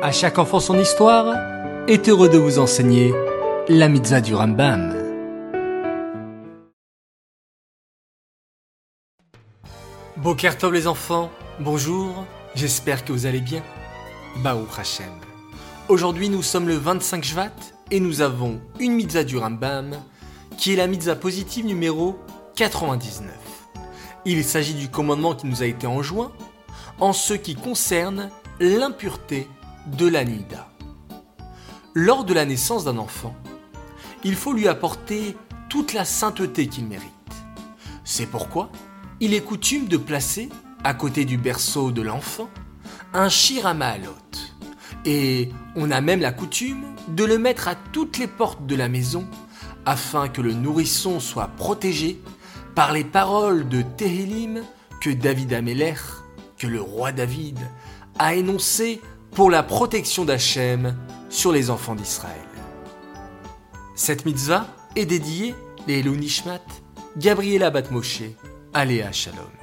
À chaque enfant son histoire est heureux de vous enseigner la mitzvah du Rambam. Boker les enfants, bonjour, j'espère que vous allez bien. Baruch Hashem. Aujourd'hui nous sommes le 25 Jvat et nous avons une mitzvah du Rambam qui est la mitzvah positive numéro 99. Il s'agit du commandement qui nous a été enjoint en ce qui concerne l'impureté de l'anida. Lors de la naissance d'un enfant, il faut lui apporter toute la sainteté qu'il mérite. C'est pourquoi il est coutume de placer, à côté du berceau de l'enfant, un shiramalot. Et on a même la coutume de le mettre à toutes les portes de la maison afin que le nourrisson soit protégé par les paroles de Tehelim que David Améler, que le roi David, a énoncées pour la protection d'Hachem sur les enfants d'Israël. Cette mitzvah est dédiée les Nishmat, Gabriela Batmoshe, Aléa Shalom.